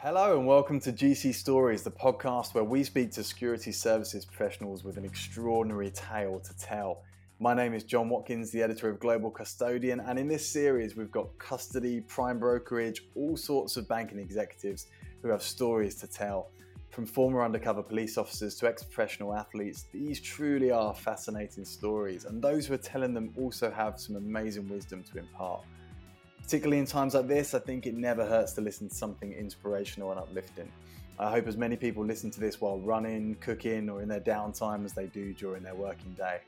Hello and welcome to GC Stories, the podcast where we speak to security services professionals with an extraordinary tale to tell. My name is John Watkins, the editor of Global Custodian, and in this series, we've got custody, prime brokerage, all sorts of banking executives who have stories to tell. From former undercover police officers to ex professional athletes, these truly are fascinating stories, and those who are telling them also have some amazing wisdom to impart. Particularly in times like this, I think it never hurts to listen to something inspirational and uplifting. I hope as many people listen to this while running, cooking, or in their downtime as they do during their working day.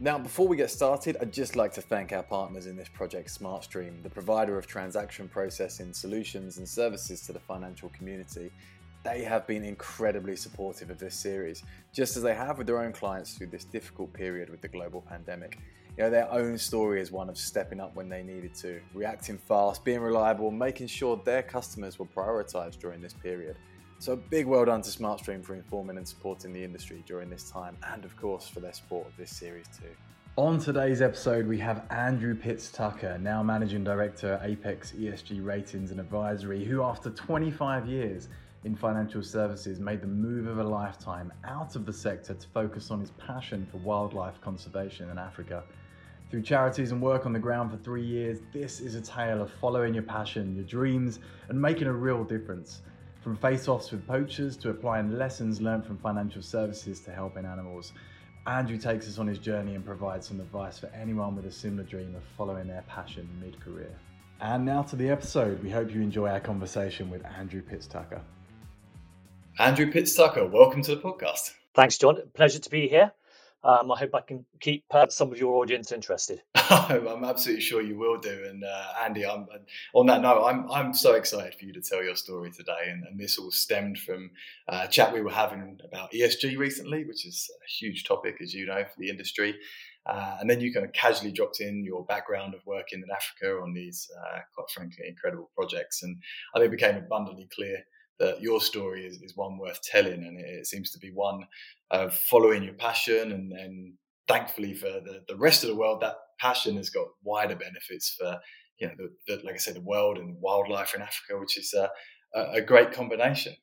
Now, before we get started, I'd just like to thank our partners in this project, SmartStream, the provider of transaction processing solutions and services to the financial community. They have been incredibly supportive of this series, just as they have with their own clients through this difficult period with the global pandemic you know, their own story is one of stepping up when they needed to, reacting fast, being reliable, making sure their customers were prioritized during this period. So a big well done to SmartStream for informing and supporting the industry during this time, and of course for their support of this series too. On today's episode, we have Andrew Pitts Tucker, now Managing Director at Apex ESG Ratings and Advisory, who after 25 years in financial services made the move of a lifetime out of the sector to focus on his passion for wildlife conservation in Africa through charities and work on the ground for three years, this is a tale of following your passion, your dreams, and making a real difference. From face offs with poachers to applying lessons learned from financial services to helping animals, Andrew takes us on his journey and provides some advice for anyone with a similar dream of following their passion mid career. And now to the episode. We hope you enjoy our conversation with Andrew Pitts Tucker. Andrew Pitts Tucker, welcome to the podcast. Thanks, John. Pleasure to be here. Um, I hope I can keep uh, some of your audience interested. I'm absolutely sure you will do. And uh, Andy, I'm, on that note, I'm I'm so excited for you to tell your story today. And, and this all stemmed from uh, a chat we were having about ESG recently, which is a huge topic, as you know, for the industry. Uh, and then you kind of casually dropped in your background of working in Africa on these, uh, quite frankly, incredible projects. And I think it became abundantly clear that your story is, is one worth telling, and it, it seems to be one of following your passion. And, and thankfully for the, the rest of the world, that passion has got wider benefits for you know, the, the, like I said, the world and wildlife in Africa, which is uh, a, a, great combination.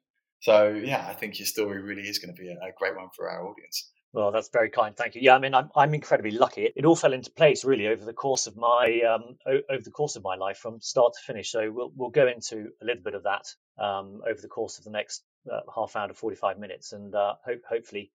So yeah, I think your story really is going to be a, a great one for our audience. Well, that's very kind. Thank you. Yeah, I mean, I'm I'm incredibly lucky. It, all fell into place really over the course of my um, o- over the course of my life from start to finish. So we'll we'll go into a little bit of that um, over the course of the next uh, half hour to 45 minutes, and uh, hope hopefully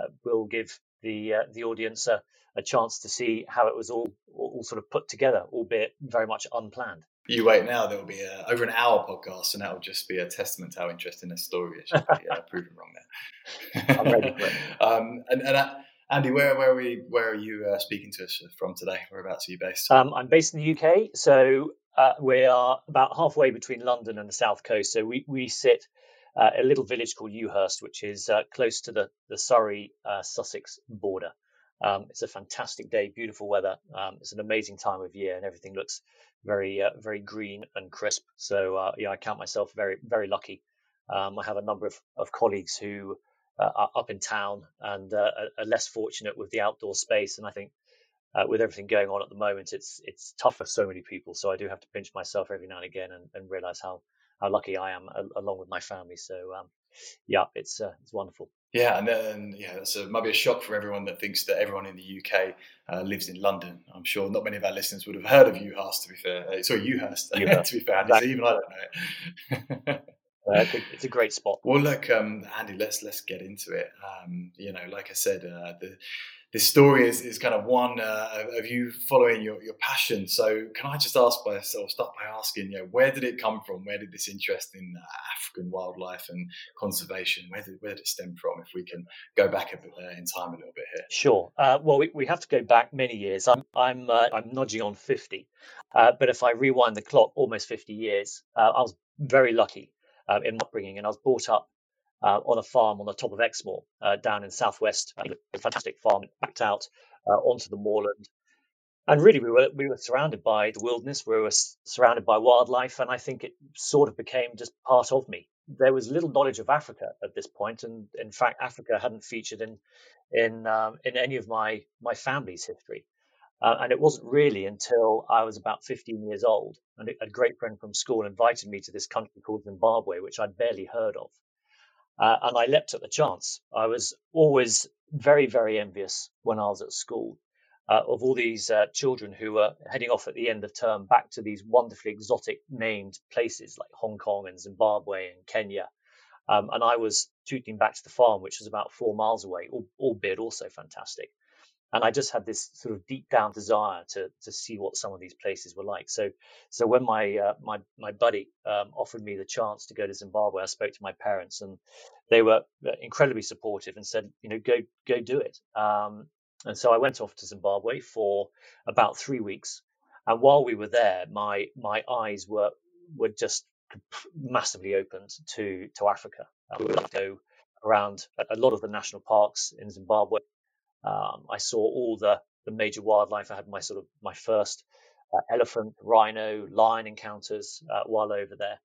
uh, we'll give the uh, the audience a, a chance to see how it was all all sort of put together, albeit very much unplanned. You wait now. There will be a, over an hour podcast, and that will just be a testament to how interesting this story is. Be, uh, proven wrong there. I'm ready for it. Um, and, and uh, Andy, where where are we? Where are you uh, speaking to us from today? Whereabouts are you based? Um, I'm based in the UK, so uh, we are about halfway between London and the south coast. So we we sit uh, a little village called Ewhurst, which is uh, close to the the Surrey uh, Sussex border. Um, it's a fantastic day, beautiful weather. Um, it's an amazing time of year, and everything looks very uh, very green and crisp. So uh, yeah, I count myself very very lucky. Um, I have a number of, of colleagues who uh, are up in town and uh, are less fortunate with the outdoor space, and I think. Uh, with everything going on at the moment, it's it's tough for so many people. So I do have to pinch myself every now and again and, and realize how how lucky I am, along with my family. So um, yeah, it's uh, it's wonderful. Yeah, and then yeah, that's a, maybe a shock for everyone that thinks that everyone in the UK uh, lives in London. I'm sure not many of our listeners would have heard of Ewhurst. To be fair, uh, sorry, Ewhurst. to be fair, Andy, so even I don't know it. Uh, it's a great spot. Well, look, um, Andy, let's let's get into it. Um, you know, like I said, uh, the this story is, is kind of one uh, of you following your, your passion. So can I just ask myself, start by asking, you know, where did it come from? Where did this interest in uh, African wildlife and conservation, where did, where did it stem from? If we can go back bit, uh, in time a little bit here. Sure. Uh, well, we, we have to go back many years. I'm, I'm, uh, I'm nudging on 50. Uh, but if I rewind the clock almost 50 years, I was very lucky in upbringing and I was brought up uh, on a farm on the top of Exmoor uh, down in southwest. A fantastic farm backed out uh, onto the moorland. And really, we were we were surrounded by the wilderness. We were surrounded by wildlife, and I think it sort of became just part of me. There was little knowledge of Africa at this point, and in fact, Africa hadn't featured in in um, in any of my my family's history. Uh, and it wasn't really until I was about 15 years old, and a great friend from school invited me to this country called Zimbabwe, which I'd barely heard of. Uh, and I leapt at the chance. I was always very, very envious when I was at school uh, of all these uh, children who were heading off at the end of term back to these wonderfully exotic named places like Hong Kong and Zimbabwe and Kenya. Um, and I was tooting back to the farm, which was about four miles away, albeit also fantastic and I just had this sort of deep down desire to to see what some of these places were like. So so when my uh, my my buddy um, offered me the chance to go to Zimbabwe, I spoke to my parents, and they were uh, incredibly supportive and said, you know, go go do it. Um, and so I went off to Zimbabwe for about three weeks, and while we were there, my my eyes were were just massively opened to to Africa. We would go around a lot of the national parks in Zimbabwe um, I saw all the, the major wildlife. I had my sort of my first uh, elephant, rhino, lion encounters uh, while over there.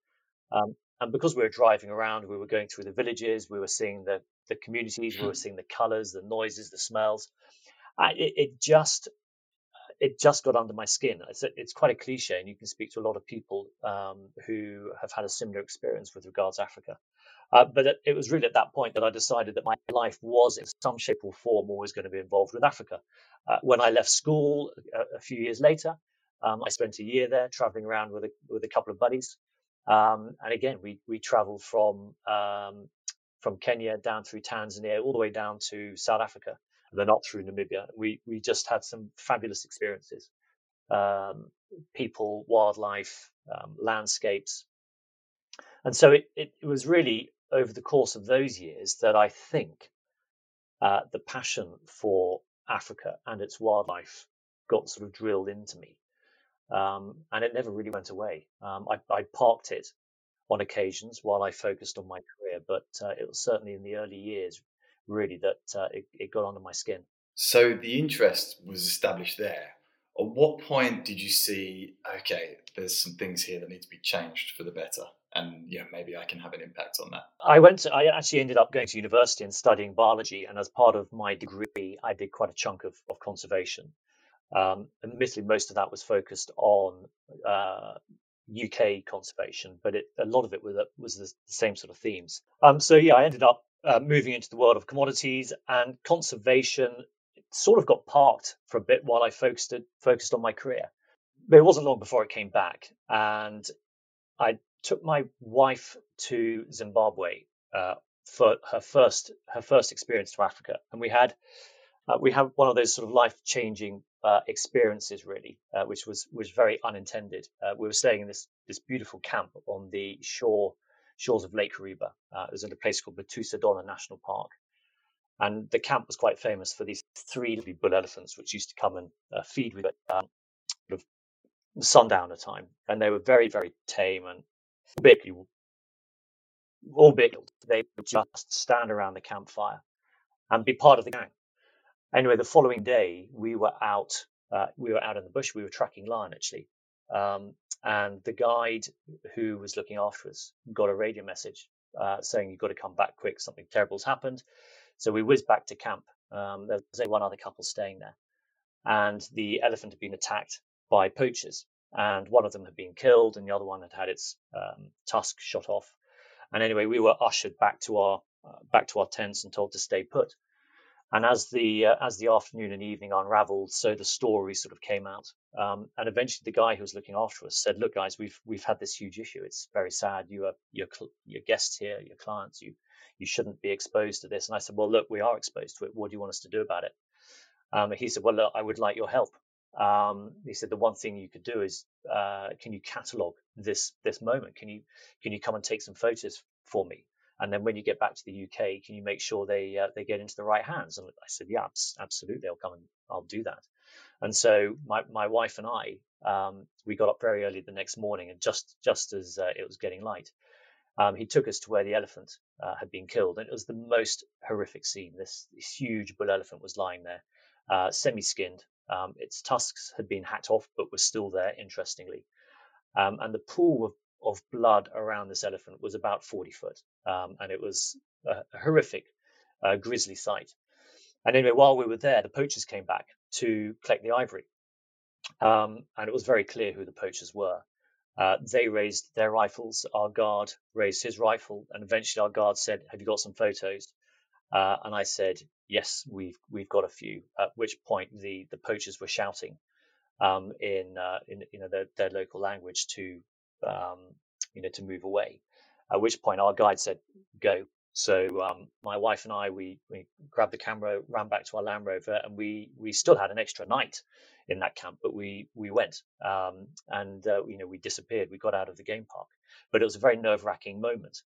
Um, and because we were driving around, we were going through the villages, we were seeing the, the communities, we were seeing the colors, the noises, the smells. I, it, it, just it just got under my skin. It's, a, it's quite a cliche, and you can speak to a lot of people um, who have had a similar experience with regards to Africa. Uh, but it, was really at that point that I decided that my life was, in some shape or form, always going to be involved with Africa. Uh, when I left school a, a few years later, um, I spent a year there traveling around with a, with a couple of buddies. Um, and again, we, we traveled from, um, from Kenya down through Tanzania, all the way down to South Africa, and then up through Namibia. We, we just had some fabulous experiences. Um, people, wildlife, um, landscapes. And so it, it was really over the course of those years that I think uh, the passion for Africa and its wildlife got sort of drilled into me. Um, and it never really went away. Um, I, I, parked it on occasions while I focused on my career, but uh, it was certainly in the early years really that uh, it, it got under my skin. So the interest was established there. At what point did you see, okay, there's some things here that need to be changed for the better? And yeah, maybe I can have an impact on that. I went. To, I actually ended up going to university and studying biology, and as part of my degree, I did quite a chunk of, of conservation. Um, admittedly, most of that was focused on uh, UK conservation, but it, a lot of it was, was the same sort of themes. Um, so yeah, I ended up uh, moving into the world of commodities and conservation. Sort of got parked for a bit while I focused focused on my career. But it wasn't long before it came back, and I took my wife to Zimbabwe uh, for her first her first experience to Africa, and we had uh, we had one of those sort of life changing uh, experiences, really, uh, which was was very unintended. Uh, we were staying in this this beautiful camp on the shore shores of Lake Kariba. Uh, it was in a place called Matusadona National Park, and the camp was quite famous for these three bull elephants, which used to come and feed with um, sort of sundowner time, and they were very very tame and big, all big, they would just stand around the campfire and be part of the gang. Anyway, the following day, we were out. Uh, we were out in the bush. We were tracking lion actually, um, and the guide who was looking after us got a radio message uh, saying you've got to come back quick. Something terrible's happened. So we whizzed back to camp. Um, there was one other couple staying there, and the elephant had been attacked by poachers and one of them had been killed, and the other one had had its um, tusk shot off. And anyway, we were ushered back to our uh, back to our tents and told to stay put. And as the uh, as the afternoon and evening unravelled, so the story sort of came out. Um, and eventually, the guy who was looking after us said, "Look, guys, we've we've had this huge issue. It's very sad. You are your your guests here, your clients. You you shouldn't be exposed to this." And I said, "Well, look, we are exposed to it. What do you want us to do about it?" Um, he said, "Well, look, I would like your help." Um, he said the one thing you could do is uh, can you catalog this this moment? Can you can you come and take some photos for me? And then when you get back to the UK, can you make sure they uh, they get into the right hands? And I said, yeah, absolutely, I'll come and I'll do that. And so my my wife and I um, we got up very early the next morning, and just just as uh, it was getting light, um, he took us to where the elephant uh, had been killed, and it was the most horrific scene. This, huge bull elephant was lying there, uh, semi-skinned, um, its tusks had been hacked off, but were still there, interestingly. Um, and the pool of, of, blood around this elephant was about 40 foot. Um, and it was a, a horrific, uh, grisly sight. And anyway, while we were there, the poachers came back to collect the ivory. um, and it was very clear who the poachers were. Uh, they raised their rifles. Our guard raised his rifle, and eventually our guard said, "Have you got some photos?" Uh, and I said, "Yes, we've we've got a few." At which point the the poachers were shouting um, in uh, in you know their, their local language to um, you know to move away. At which point our guide said, "Go." So um, my wife and I we we grabbed the camera, ran back to our Land Rover, and we we still had an extra night in that camp, but we we went um, and uh, you know we disappeared. We got out of the game park, but it was a very nerve wracking moment.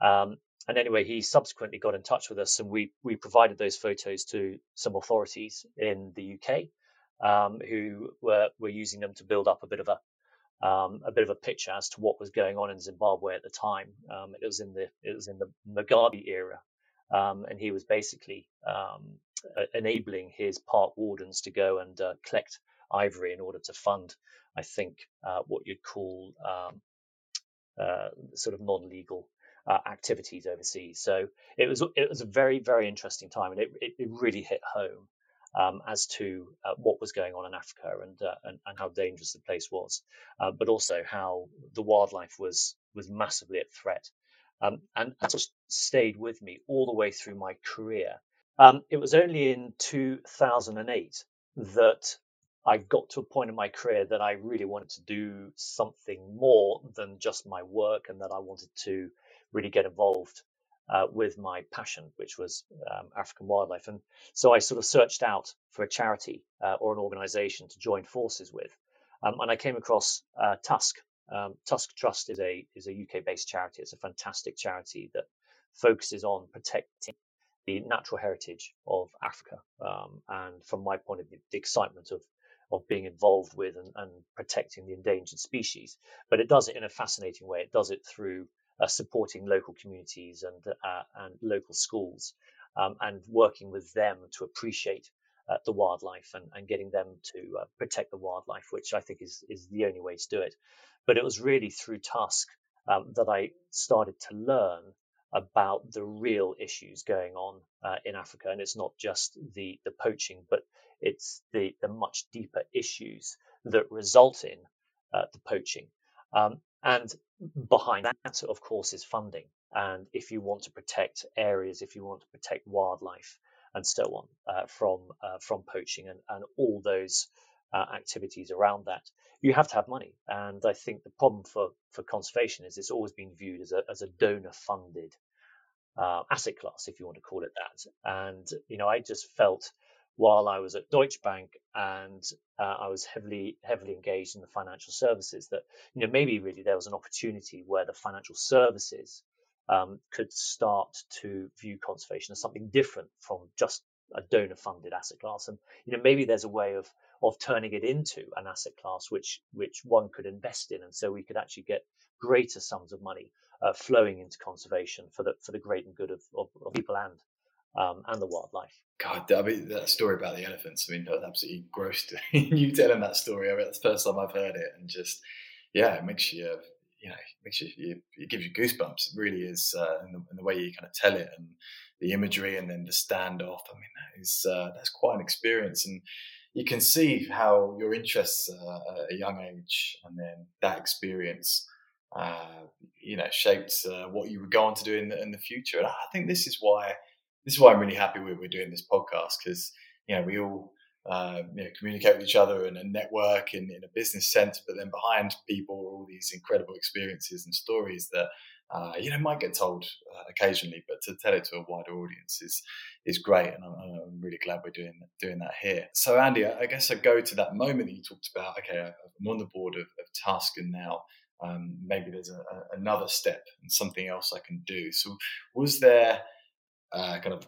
Um, and anyway, he subsequently got in touch with us, and we we provided those photos to some authorities in the UK, um, who were were using them to build up a bit of a um, a bit of a picture as to what was going on in Zimbabwe at the time. Um, it was in the it was in the Mugabe era, um, and he was basically um, enabling his park wardens to go and uh, collect ivory in order to fund, I think, uh, what you'd call um, uh, sort of non-legal uh, activities overseas. So it was it was a very very interesting time, and it it, it really hit home um, as to uh, what was going on in Africa and, uh, and, and how dangerous the place was, uh, but also how the wildlife was was massively at threat. Um, and that just stayed with me all the way through my career. Um, it was only in 2008 that I got to a point in my career that I really wanted to do something more than just my work, and that I wanted to really get involved uh, with my passion, which was um, African wildlife. And so I sort of searched out for a charity uh, or an organization to join forces with. Um, and I came across uh, Tusk. Um, Tusk Trust is a is a UK based charity. It's a fantastic charity that focuses on protecting the natural heritage of Africa. Um, and from my point of view, the excitement of of being involved with and, and protecting the endangered species. But it does it in a fascinating way. It does it through uh, supporting local communities and uh, and local schools, um, and working with them to appreciate uh, the wildlife and, and getting them to uh, protect the wildlife, which I think is is the only way to do it. But it was really through Tusk um, that I started to learn about the real issues going on uh, in Africa, and it's not just the the poaching, but it's the the much deeper issues that result in uh, the poaching. Um, and behind that, of course, is funding. And if you want to protect areas, if you want to protect wildlife, and so on uh, from uh, from poaching and, and all those uh, activities around that, you have to have money. And I think the problem for for conservation is it's always been viewed as a as a donor funded uh, asset class, if you want to call it that. And you know, I just felt while I was at Deutsche Bank and uh, I was heavily heavily engaged in the financial services that you know maybe really there was an opportunity where the financial services um, could start to view conservation as something different from just a donor funded asset class. And you know maybe there's a way of of turning it into an asset class which which one could invest in. And so we could actually get greater sums of money uh, flowing into conservation for the for the great and good of, of, of people and um, and the wildlife. God, I mean that story about the elephants. I mean, that was absolutely gross. To, you telling that story. I mean, that's the first time I've heard it, and just yeah, it makes you, you know, makes you, it gives you goosebumps. It really is, uh, the, the, way you kind of tell it, and the imagery, and then the standoff. I mean, that is uh, that's quite an experience, and you can see how your interests uh, at a young age, and then that experience. Uh, you know, shaped uh, what you would go on to do in the, in the future, and I think this is why this is why I'm really happy we're, doing this podcast because you know we all uh, you know, communicate with each other and, and network in, in, a business sense, but then behind people are all these incredible experiences and stories that uh, you know might get told uh, occasionally, but to tell it to a wider audience is is great, and I'm, I'm, really glad we're doing doing that here. So Andy, I, guess I go to that moment that you talked about. Okay, I'm on the board of, of Tusk, and now um, maybe there's a, a, another step and something else I can do. So was there uh, kind of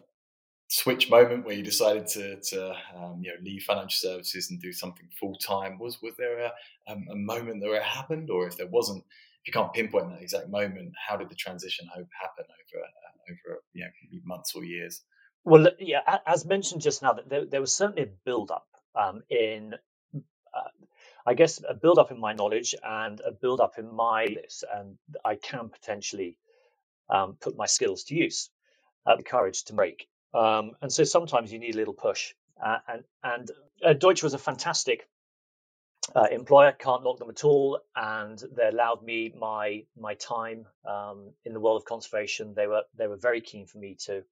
switch moment where you decided to, to um, you know leave financial services and do something full time? Was was there a, um, a moment where it happened, or if there wasn't, if you can't pinpoint that exact moment, how did the transition happen over uh, over you know months or years? Well, yeah, as mentioned just now, there, there was certainly a build up um, in. Uh, I guess a build up in my knowledge and a build up in my list, and I can potentially um, put my skills to use uh, the courage to break. Um, and so sometimes you need a little push. Uh, and and uh, Deutsche was a fantastic uh, employer, can't knock them at all, and they allowed me my my time um, in the world of conservation. They were they were very keen for me to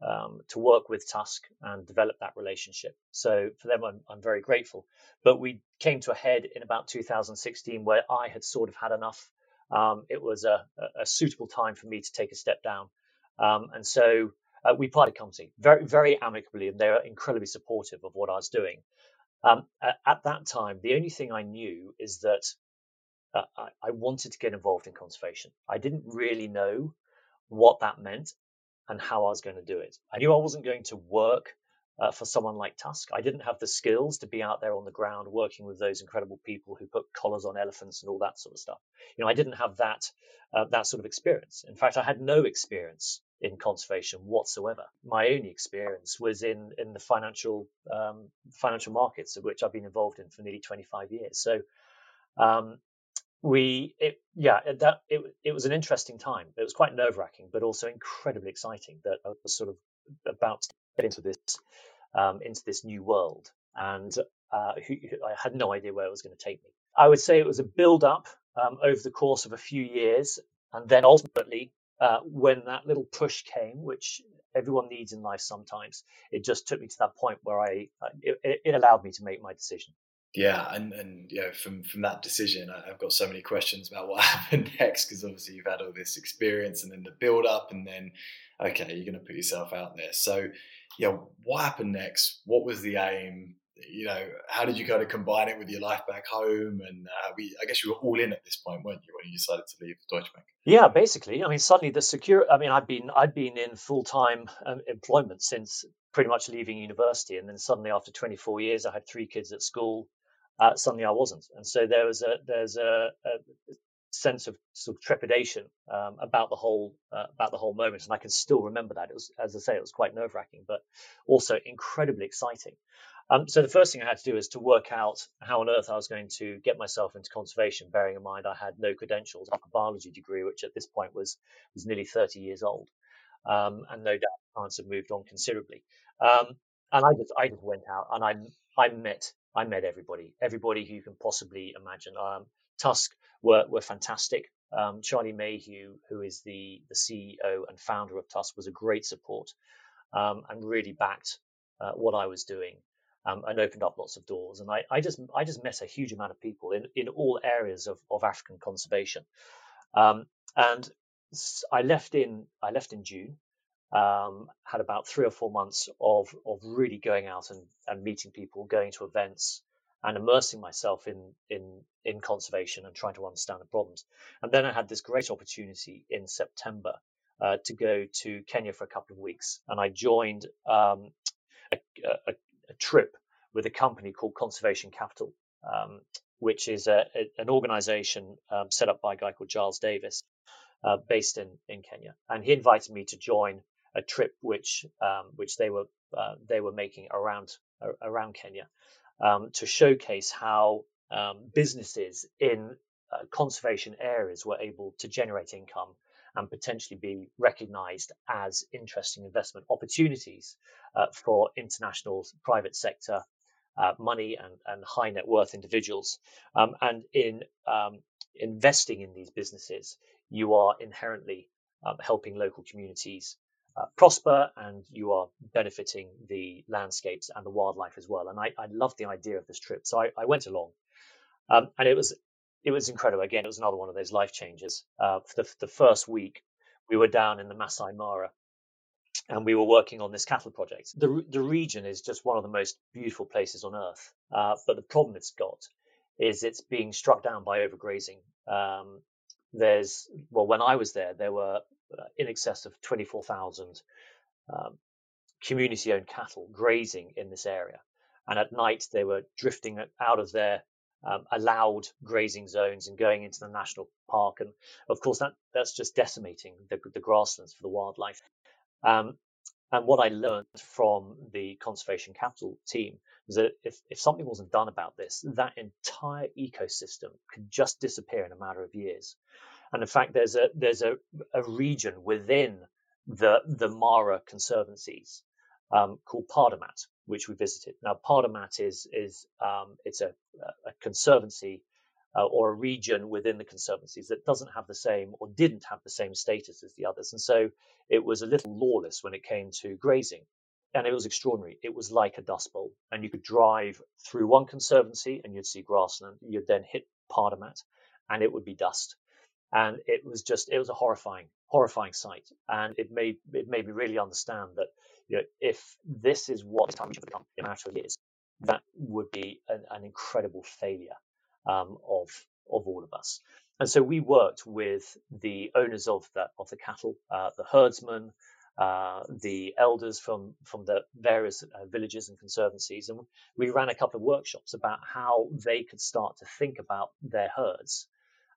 um, to work with Tusk and develop that relationship. So for them, I'm, I'm very grateful. But we came to a head in about 2016 where I had sort of had enough. Um, it was a, a, suitable time for me to take a step down, um, and so uh, we parted company very very amicably, and they were incredibly supportive of what I was doing. Um, at, at, that time, the only thing I knew is that uh, I, I, wanted to get involved in conservation. I didn't really know what that meant and how I was going to do it. I knew I wasn't going to work uh, for someone like Tusk. I didn't have the skills to be out there on the ground working with those incredible people who put collars on elephants and all that sort of stuff. You know, I didn't have that uh, that sort of experience. In fact, I had no experience in conservation whatsoever. My only experience was in in the financial um, financial markets, of which I've been involved in for nearly 25 years. So, um, we it, yeah that it it was an interesting time. It was quite nerve wracking, but also incredibly exciting that I was sort of about to get into this um, into this new world, and uh, I had no idea where it was going to take me. I would say it was a build up um, over the course of a few years, and then ultimately uh, when that little push came, which everyone needs in life sometimes, it just took me to that point where I it, it allowed me to make my decision. Yeah, and and you know, from from that decision, I've got so many questions about what happened next because obviously you've had all this experience and then the build up, and then okay, you're going to put yourself out there. So, yeah, what happened next? What was the aim? You know, how did you kind of combine it with your life back home? And uh, we, I guess you were all in at this point, weren't you, when you decided to leave Deutsche Bank? Yeah, basically. I mean, suddenly the secure. I mean, I've been I've been in full time um, employment since pretty much leaving university, and then suddenly after 24 years, I had three kids at school. Uh, suddenly, I wasn't, and so there was a there's a, a sense of sort of trepidation um, about the whole uh, about the whole moment, and I can still remember that. It was, as I say, it was quite nerve wracking, but also incredibly exciting. Um, so the first thing I had to do is to work out how on earth I was going to get myself into conservation, bearing in mind I had no credentials. A biology degree, which at this point was was nearly 30 years old, um, and no doubt science had moved on considerably. Um, and I just I just went out and I I met I met everybody, everybody who you can possibly imagine. Um, Tusk were were fantastic. Um, Charlie Mayhew, who is the the CEO and founder of Tusk, was a great support um, and really backed uh, what I was doing um, and opened up lots of doors. And I, I, just I just met a huge amount of people in, in all areas of, of African conservation. Um, and I left in I left in June. Um, had about three or four months of of really going out and, and meeting people, going to events, and immersing myself in in in conservation and trying to understand the problems. And then I had this great opportunity in September uh, to go to Kenya for a couple of weeks, and I joined um, a, a, a trip with a company called Conservation Capital, um, which is a, a, an organization um, set up by a guy called Giles Davies, uh, based in, in Kenya. And he invited me to join a trip which um, which they were uh, they were making around uh, around Kenya um, to showcase how um, businesses in uh, conservation areas were able to generate income and potentially be recognized as interesting investment opportunities uh, for international private sector uh, money and, and high net worth individuals. Um, and in um, investing in these businesses, you are inherently um, helping local communities uh, prosper and you are benefiting the landscapes and the wildlife as well. And I, I love the idea of this trip. So I, I went along um, and it was it was incredible. Again, it was another one of those life changes. Uh, for the, the, first week, we were down in the Masai Mara, and we were working on this cattle project. The the region is just one of the most beautiful places on earth, uh, but the problem it's got is it's being struck down by overgrazing. Um, there's well, when I was there, there were uh, in excess of twenty four thousand um, community-owned cattle grazing in this area, and at night they were drifting out of their um, allowed grazing zones and going into the national park. And of course, that that's just decimating the, the grasslands for the wildlife. Um, and what I learned from the conservation capital team was that if, if something wasn't done about this, that entire ecosystem could just disappear in a matter of years. And in fact, there's a there's a, a region within the the Mara conservancies um, called Pardamat, which we visited. Now, Pardamat is is um, it's a, a conservancy uh, or a region within the conservancies that doesn't have the same or didn't have the same status as the others, and so it was a little lawless when it came to grazing. And it was extraordinary. It was like a dust bowl, and you could drive through one conservancy and you'd see grassland. You'd then hit Pardamat, and it would be dust. And it was just, it was a horrifying, horrifying sight. And it made it made me really understand that you know, if this is what time should become in a matter of years, that would be an, an incredible failure um, of of all of us. And so we worked with the owners of the of the cattle, uh, the herdsmen, uh, the elders from from the various uh, villages and conservancies, and we ran a couple of workshops about how they could start to think about their herds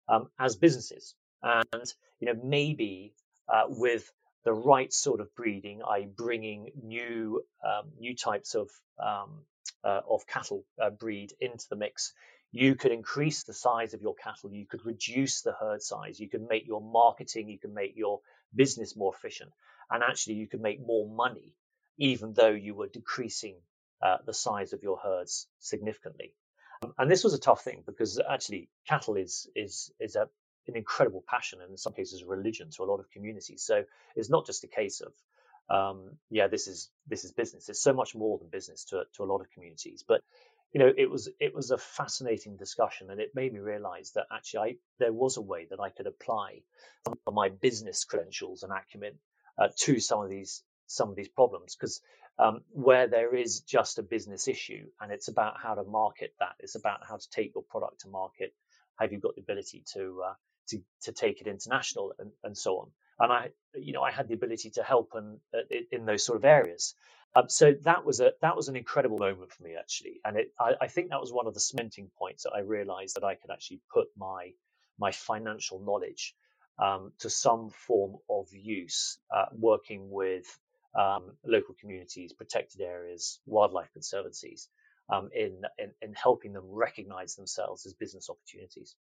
um, as businesses, and you know maybe uh, with the right sort of breeding, i.e., bringing new um, new types of um, uh, of cattle uh, breed into the mix, you could increase the size of your cattle. You could reduce the herd size. You could make your marketing. You can make your business more efficient, and actually, you could make more money, even though you were decreasing uh, the size of your herds significantly. Um, and this was a tough thing because actually, cattle is is is a an incredible passion and in some cases religion to a lot of communities. So it's not just a case of um, yeah, this is this is business. It's so much more than business to to a lot of communities. But you know, it was it was a fascinating discussion, and it made me realise that actually I, there was a way that I could apply some of my business credentials and acumen uh, to some of these some of these problems because um, where there is just a business issue and it's about how to market that, it's about how to take your product to market. Have you got the ability to uh, to, to take it international and, and so on. And I, you know, I had the ability to help and uh, in those sort of areas. Um, so that was a that was an incredible moment for me actually, and it I, I, think that was one of the cementing points that I realised that I could actually put my my financial knowledge um, to some form of use, uh, working with um, local communities, protected areas, wildlife conservancies, um, in, in in helping them recognise themselves as business opportunities.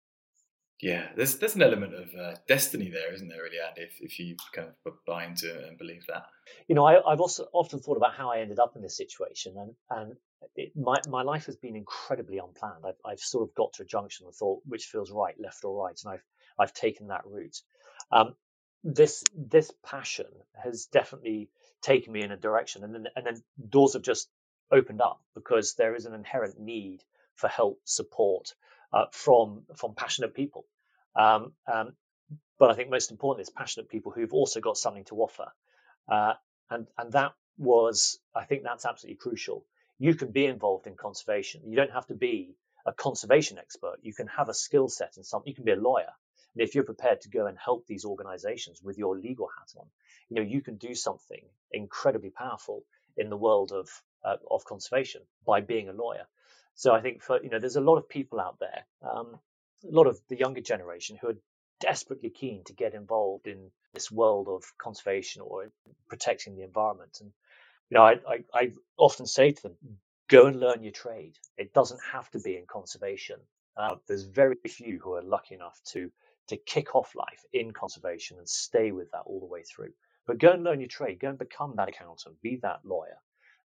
Yeah, there's there's an element of uh, destiny there, isn't there, really, Andy? If, if you kind of buy into it and believe that. You know, I, have also often thought about how I ended up in this situation, and and it, my my life has been incredibly unplanned. I've I've sort of got to a junction and thought which feels right, left or right, and I've I've taken that route. Um, this this passion has definitely taken me in a direction, and then and then doors have just opened up because there is an inherent need for help, support, uh, from from passionate people. Um, um, but I think most importantly, it's passionate people who've also got something to offer, uh, and and that was I think that's absolutely crucial. You can be involved in conservation. You don't have to be a conservation expert. You can have a skill set and something. You can be a lawyer. And if you're prepared to go and help these organizations with your legal hat on, you know, you can do something incredibly powerful in the world of, uh, of conservation by being a lawyer. So I think for you know, there's a lot of people out there, um, a lot of the younger generation who are desperately keen to get involved in this world of conservation or protecting the environment. And you know, I, I, I often say to them, go and learn your trade. It doesn't have to be in conservation. Uh, there's very few who are lucky enough to to kick off life in conservation and stay with that all the way through. But go and learn your trade. Go and become that accountant. Be that lawyer.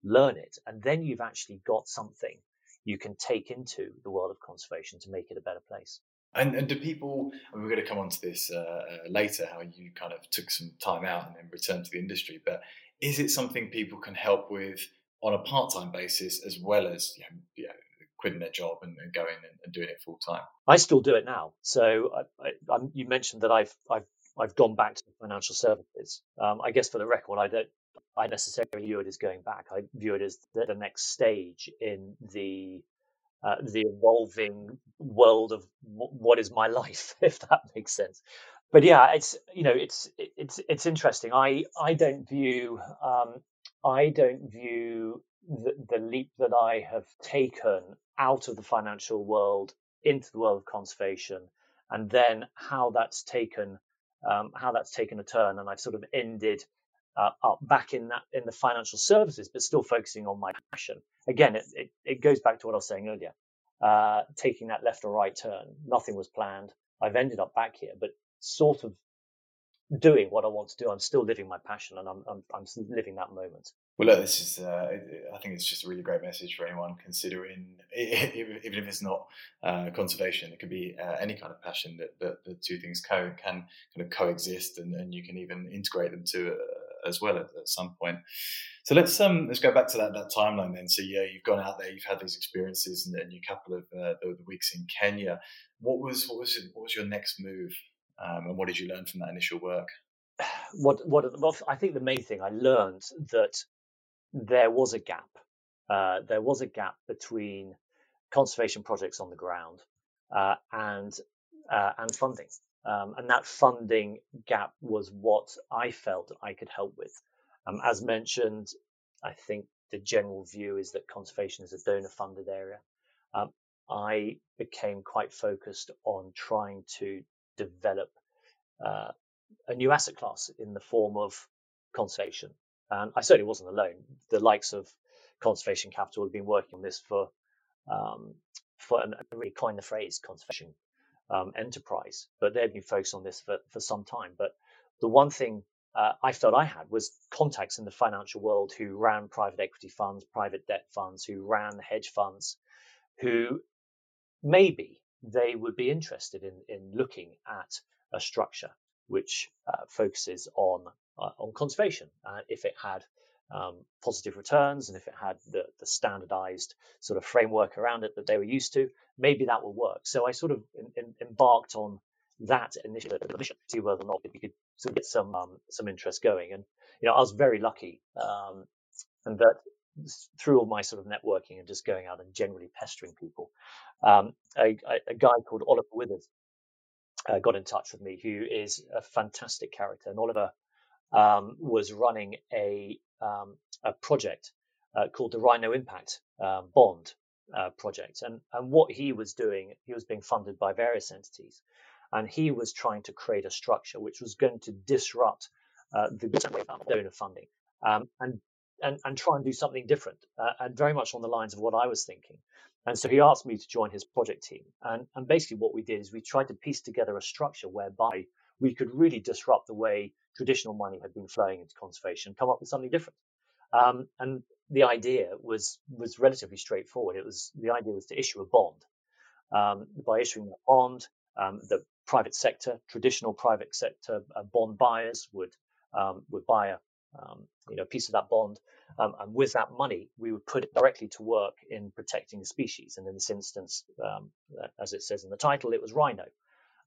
Learn it, and then you've actually got something you can take into the world of conservation to make it a better place. And, and do people, and we're going to come on to this uh, uh, later, how you kind of took some time out and then returned to the industry, but is it something people can help with on a part time basis as well as you know, you know, quitting their job and, and going and, and, doing it full time? I still do it now. So I, I, you mentioned that I've, I've, I've gone back to financial services. Um, I guess for the record, I don't, I necessarily view it as going back. I view it as the, the next stage in the uh, the evolving world of w- what is my life, if that makes sense. But yeah, it's you know it's it's it's interesting. I I don't view um, I don't view the, the leap that I have taken out of the financial world into the world of conservation, and then how that's taken um, how that's taken a turn, and I've sort of ended uh, up back in that in the financial services, but still focusing on my passion. Again, it, it, it goes back to what I was saying earlier. Uh, taking that left or right turn, nothing was planned. I've ended up back here, but sort of doing what I want to do. I'm still living my passion, and I'm I'm, I'm living that moment. Well, look, this is. Uh, I think it's just a really great message for anyone considering, even if it's not uh, conservation, it could be uh, any kind of passion that, that the two things co- can kind of coexist, and, and you can even integrate them to uh, as well at, at, some point. So let's um let's go back to that that timeline then. So yeah, you've gone out there, you've had these experiences, and, you couple of uh, the, the, weeks in Kenya. What was what was what was your next move, um, and what did you learn from that initial work? What what well, I think the main thing I learned that there was a gap. Uh, there was a gap between conservation projects on the ground uh, and uh, and funding, um, and that funding gap was what I felt I could help with. Um, as mentioned, I think the general view is that conservation is a donor-funded area. Um, I became quite focused on trying to develop uh, a new asset class in the form of conservation and I certainly wasn't alone. The likes of Conservation Capital have been working on this for, um, for and really coined the phrase conservation um, enterprise, but they've been focused on this for, for some time. But the one thing uh, I felt I had was contacts in the financial world who ran private equity funds, private debt funds, who ran hedge funds, who maybe they would be interested in, in looking at a structure which uh, focuses on uh, on conservation. Uh, if it had um, positive returns and if it had the, the, standardized sort of framework around it that they were used to, maybe that will work. So I sort of in, in, embarked on that initial mission to see whether or not we could sort of get some um, some interest going. And you know, I was very lucky, um, and that through all my sort of networking and just going out and generally pestering people, um, a, a, guy called Oliver Withers uh, got in touch with me, who is a fantastic character. And Oliver um, was running a, um, a project uh, called the Rhino Impact uh, Bond uh, project. And, and what he was doing, he was being funded by various entities. And he was trying to create a structure which was going to disrupt uh, the donor funding um, and, and, and try and do something different, uh, and very much on the lines of what I was thinking. And so he asked me to join his project team. And, and basically, what we did is we tried to piece together a structure whereby we could really disrupt the way traditional money had been flowing into conservation, come up with something different. Um, and the idea was was relatively straightforward. It was the idea was to issue a bond. Um, by issuing a bond, um, the private sector, traditional private sector uh, bond buyers would um, would buy a um, you know piece of that bond, um, and with that money, we would put it directly to work in protecting the species. And in this instance, as it says in the title, it was rhino.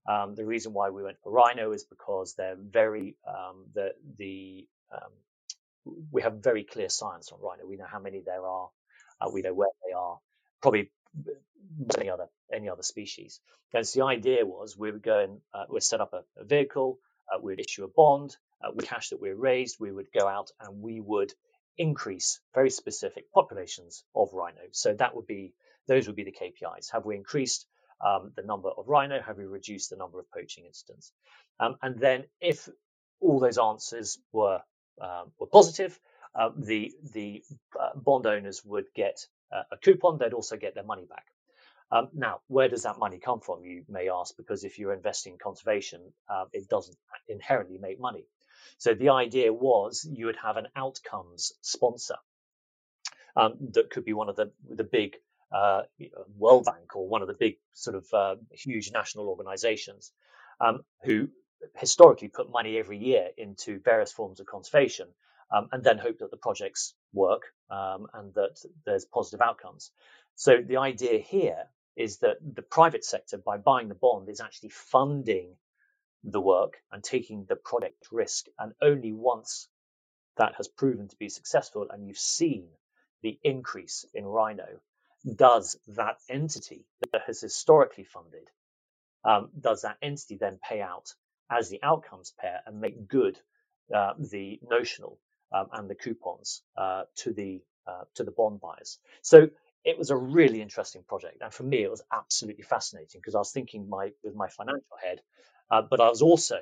Um, the reason why we went for rhino is because they're very um, the the um, we have very clear science on rhino. We know how many there are. Uh, we know where they are. Probably any other any other species. Because the idea was we would go and uh, we'd set up a, a vehicle. Uh, we'd issue a bond. Uh, with cash that we raised, we would go out and we would increase very specific populations of rhino. So that would be those would be the KPIs. Have we increased um, the number of rhino? Have we reduced the number of poaching incidents? Um, and then if all those answers were um, were positive, uh, the the uh, bond owners would get uh, a coupon. They'd also get their money back. Um, now, where does that money come from? You may ask, because if you're investing in conservation, uh, it doesn't inherently make money. So the idea was you would have an outcomes sponsor um, that could be one of the the big uh, World Bank or one of the big sort of uh, huge national organizations um, who historically put money every year into various forms of conservation um, and then hope that the projects work um, and that there's positive outcomes. So the idea here is that the private sector, by buying the bond, is actually funding the work and taking the project risk. And only once that has proven to be successful and you've seen the increase in rhino does that entity that has historically funded, um, does that entity then pay out as the outcomes payer and make good uh, the notional um, and the coupons uh, to the uh, to the bond buyers? So it was a really interesting project, and for me, it was absolutely fascinating because I was thinking my with my financial head, uh, but I was also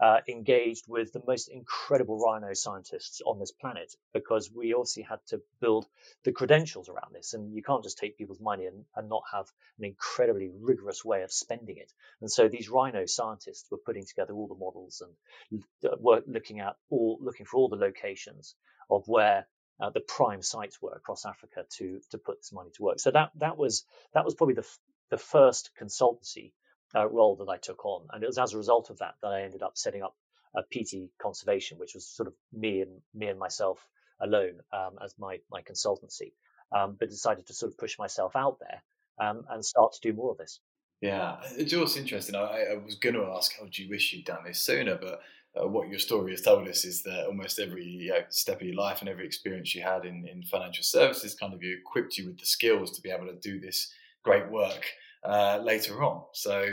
uh, engaged with the most incredible rhino scientists on this planet because we obviously had to build the credentials around this. And you can't just take people's money and, and not have an incredibly rigorous way of spending it. And so these rhino scientists were putting together all the models and were looking at all, looking for all the locations of where uh, the prime sites were across Africa to to put this money to work. So that that was that was probably the the first consultancy uh, role that I took on. And it was as a result of that that I ended up setting up a PT Conservation, which was sort of me and me and myself alone um, as my my consultancy. Um, but decided to sort of push myself out there um, and start to do more of this. Yeah, it's also interesting. I, I was going to ask, how do you wish you'd done this sooner? But uh, what your story has told us is that almost every you know, step of your life and every experience you had in, in financial services kind of equipped you with the skills to be able to do this great work uh, later on. So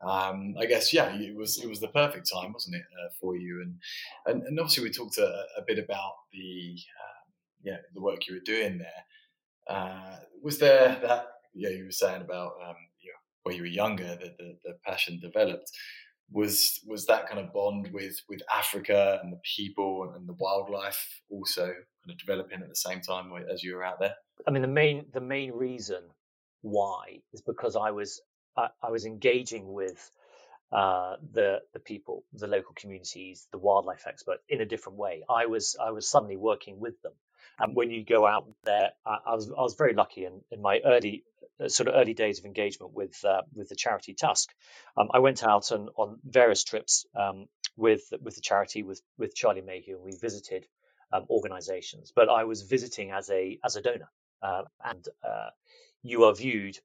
um, I guess yeah, it was it was the perfect time, wasn't it, uh, for you? And, and, and obviously we talked a, a bit about the um, yeah the work you were doing there. Uh, was there that yeah you were saying about um, you know, when you were younger that the, the passion developed? Was was that kind of bond with with Africa and the people and the wildlife also kind of developing at the same time as you were out there? I mean, the main the main reason why is because I was I, I was engaging with uh, the the people, the local communities, the wildlife experts in a different way. I was I was suddenly working with them. And when you go out there, I, I was I was very lucky in, in my early uh, sort of early days of engagement with uh, with the charity Tusk. Um, I went out on, on various trips um, with with the charity with with Charlie Mayhew, and we visited um, organisations. But I was visiting as a as a donor, uh, and uh, you are viewed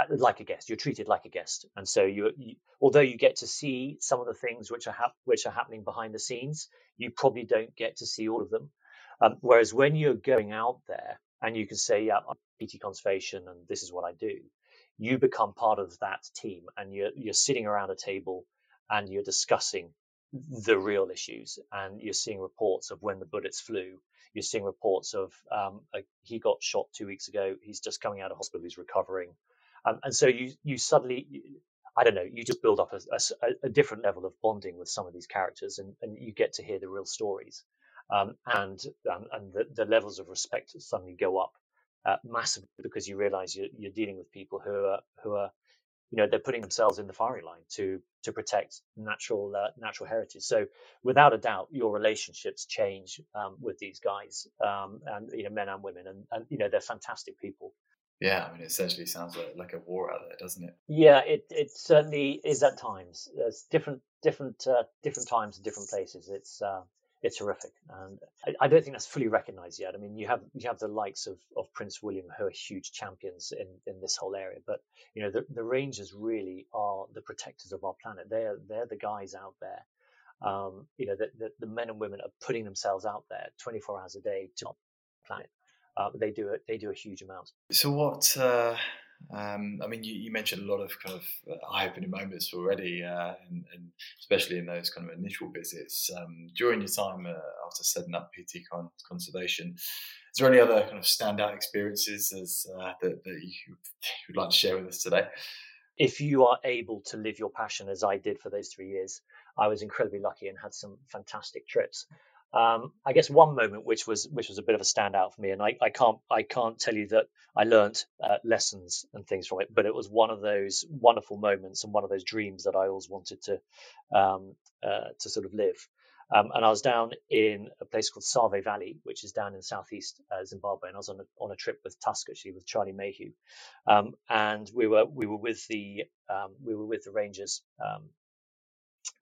uh, like a guest. You're treated like a guest, and so you, you although you get to see some of the things which are hap- which are happening behind the scenes, you probably don't get to see all of them. Um, whereas when you're going out there and you can say, "Yeah, I'm PT conservation, and this is what I do," you become part of that team, and you're you're sitting around a table and you're discussing the real issues, and you're seeing reports of when the bullets flew, you're seeing reports of um, a, he got shot two weeks ago. He's just coming out of hospital. He's recovering, um, and so you you suddenly, I don't know, you just build up a, a, a, different level of bonding with some of these characters, and, and you get to hear the real stories, um, and um, and the, the, levels of respect suddenly go up uh, massively because you realise you're, you're dealing with people who are who are you know they're putting themselves in the firing line to to protect natural uh, natural heritage. So without a doubt, your relationships change um, with these guys, um, and you know men and women, and, and you know they're fantastic people. Yeah, I mean, it essentially sounds like, like a war out there, doesn't it? Yeah, it it certainly is at times. There's different different uh, different times and different places. It's uh, it's horrific, and I, I, don't think that's fully recognised yet. I mean, you have you have the likes of, of Prince William who are huge champions in, in this whole area, but you know the, the Rangers really are the protectors of our planet. They're they're the guys out there. Um, you know, the, the, the, men and women are putting themselves out there 24 hours a day to our planet. Uh, they do it. They do a huge amount. So what? Uh um, I mean, you, you, mentioned a lot of kind of uh, eye-opening moments already, uh, and, and, especially in those kind of initial visits. Um, during your time uh, after setting up PT con- Conservation, is there any other kind of standout experiences as, uh, that, that you would like to share with us today? If you are able to live your passion as I did for those three years, I was incredibly lucky and had some fantastic trips. Um, I guess one moment which was which was a bit of a standout for me, and I, I can't I can't tell you that I learnt uh, lessons and things from it, but it was one of those wonderful moments and one of those dreams that I always wanted to um, uh, to sort of live. Um, and I was down in a place called Save Valley, which is down in southeast uh, Zimbabwe, and I was on a on a trip with Tusk actually with Charlie Mayhew, um, and we were we were with the um, we were with the rangers um,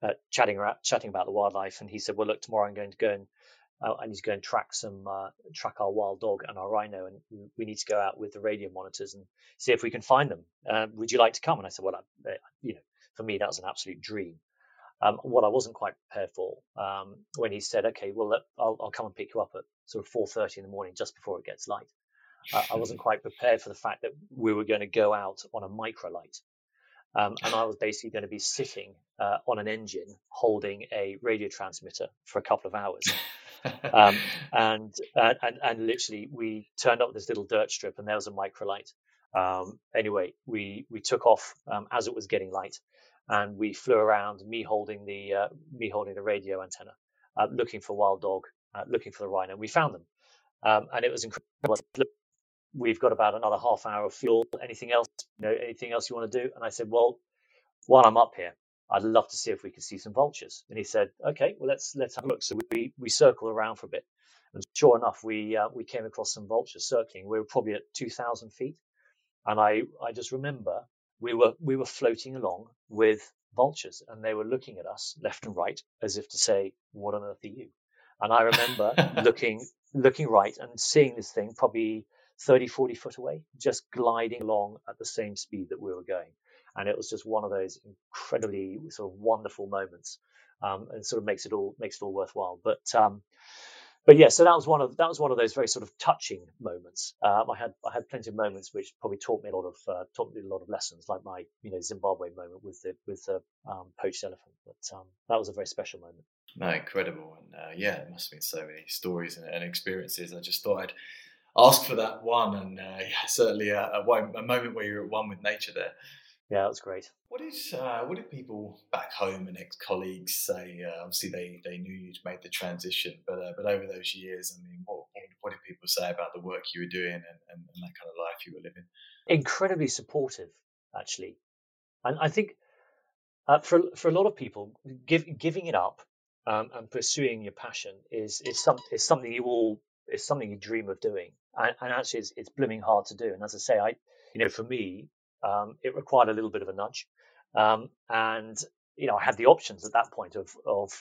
uh, chatting about, chatting about the wildlife, and he said, "Well, look, tomorrow I'm going to go and uh, I need to go and track some uh, track our wild dog and our rhino, and we need to go out with the radio monitors and see if we can find them. Uh, would you like to come?" And I said, "Well, I, you know, for me that was an absolute dream." Um, what I wasn't quite prepared for um, when he said, "Okay, well, I'll, I'll, come and pick you up at sort of 4:30 in the morning, just before it gets light." Uh, I wasn't quite prepared for the fact that we were going to go out on a microlight um, and I was basically going to be sitting uh, on an engine holding a radio transmitter for a couple of hours. um, and, uh, and and literally, we turned up this little dirt strip, and there was a microlight. Um, anyway, we we took off um, as it was getting light, and we flew around, me holding the uh, me holding the radio antenna, uh, looking for wild dog, uh, looking for the rhino. And we found them, um, and it was incredible. We've got about another half hour of fuel. Anything else? You know, anything else you want to do? And I said, well, while I'm up here, I'd love to see if we could see some vultures. And he said, okay, well let's let's have a look. So we we circled around for a bit, and sure enough, we uh, we came across some vultures circling. We were probably at 2,000 feet, and I I just remember we were we were floating along with vultures, and they were looking at us left and right as if to say, "What on earth are you?" And I remember looking looking right and seeing this thing probably 30, 40 foot away, just gliding along at the same speed that we were going and it was just one of those incredibly sort of wonderful moments, um, and sort of makes it all makes it all worthwhile. But um, but yeah, so that was one of that was one of those very sort of touching moments. Um, I had I had plenty of moments which probably taught me a lot of uh, taught me a lot of lessons, like my you know Zimbabwe moment with the with the um, poached elephant. But um, that was a very special moment. No, incredible, and uh, yeah, it must have been so many stories and, and, experiences. I just thought I'd ask for that one, and uh, yeah, certainly a, a, a moment where you're at one with nature there yeah, that was great. What is uh, what did people back home and ex colleagues say? Uh, obviously, they, they knew you'd made the transition, but uh, but over those years, I mean, what, what did people say about the work you were doing and, and, and, that kind of life you were living? Incredibly supportive, actually, and I think uh, for for a lot of people, give, giving it up um, and pursuing your passion is is some is something you all is something you dream of doing, and, and actually, it's, it's blooming hard to do. And as I say, I you know, for me, um, it required a little bit of a nudge. Um, and, you know, I had the options at that point of, of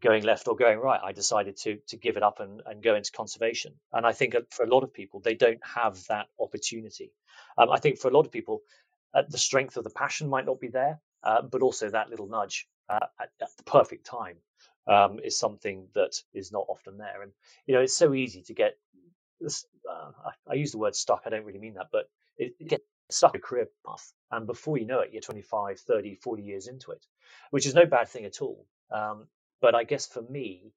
going left or going right. I decided to, to give it up and, and go into conservation. And I think for a lot of people, they don't have that opportunity. Um, I think for a lot of people, uh, the strength of the passion might not be there, uh, but also that little nudge uh, at, at, the perfect time um, is something that is not often there. And you know, it's so easy to get. Uh, I, use the word stuck. I don't really mean that, but it, it get stuck a career path. And before you know it, you're 25, 30, 40 years into it, which is no bad thing at all. Um, but I guess for me,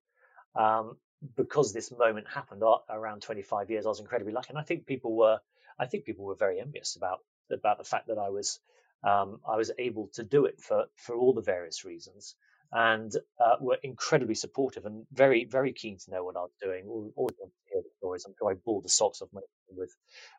um, because this moment happened around 25 years, I was incredibly lucky. And I think people were, I think people were very envious about about the fact that I was um, I was able to do it for for all the various reasons and uh, were incredibly supportive and very, very keen to know what I was doing. Always wanted to hear the stories. I'm sure I bore the socks off my with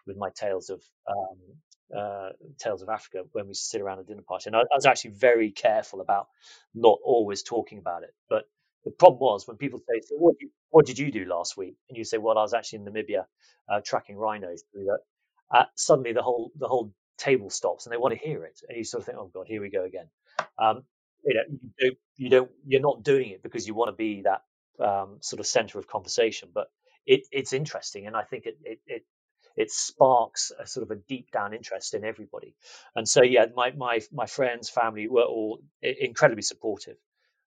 with my tales of um, uh, tales of Africa when we sit around a dinner party. And I, I, was actually very careful about not always talking about it. But the problem was when people say, "So what did you, what did you do last week?" and you say, "Well, I was actually in Namibia uh, tracking rhinos through that." Uh, suddenly, the whole the whole table stops and they want to hear it, and you sort of think, "Oh God, here we go again." Um, you know, you don't, you don't, you're not doing it because you want to be that um, sort of center of conversation, but it, it's interesting, and I think it, it, it it sparks a sort of a deep down interest in everybody. And so, yeah, my my my friends, family were all incredibly supportive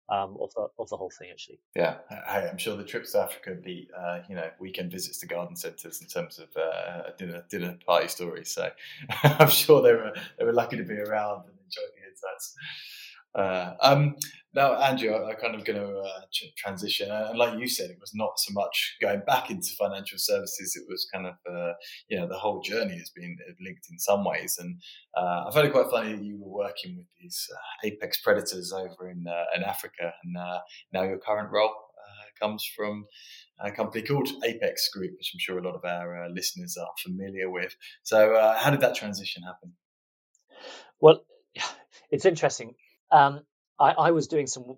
um, of the of the whole thing. Actually, yeah, I, am sure the trips to Africa beat uh, you know weekend visits to garden centres in terms of uh, dinner dinner party stories. So I'm sure they were they were lucky to be around and enjoy the insights. Uh, um, now, Andrew, I, am kind of going to uh, transition, and like you said, it was not so much going back into financial services. It was kind of, uh, you know, the whole journey has been linked in some ways. And uh, I found it quite funny that you were working with these uh, apex predators over in uh, in Africa, and now your current role comes from a company called Apex Group, which I'm sure a lot of our listeners are familiar with. So, how did that transition happen? Well, it's interesting um, I, I, was doing some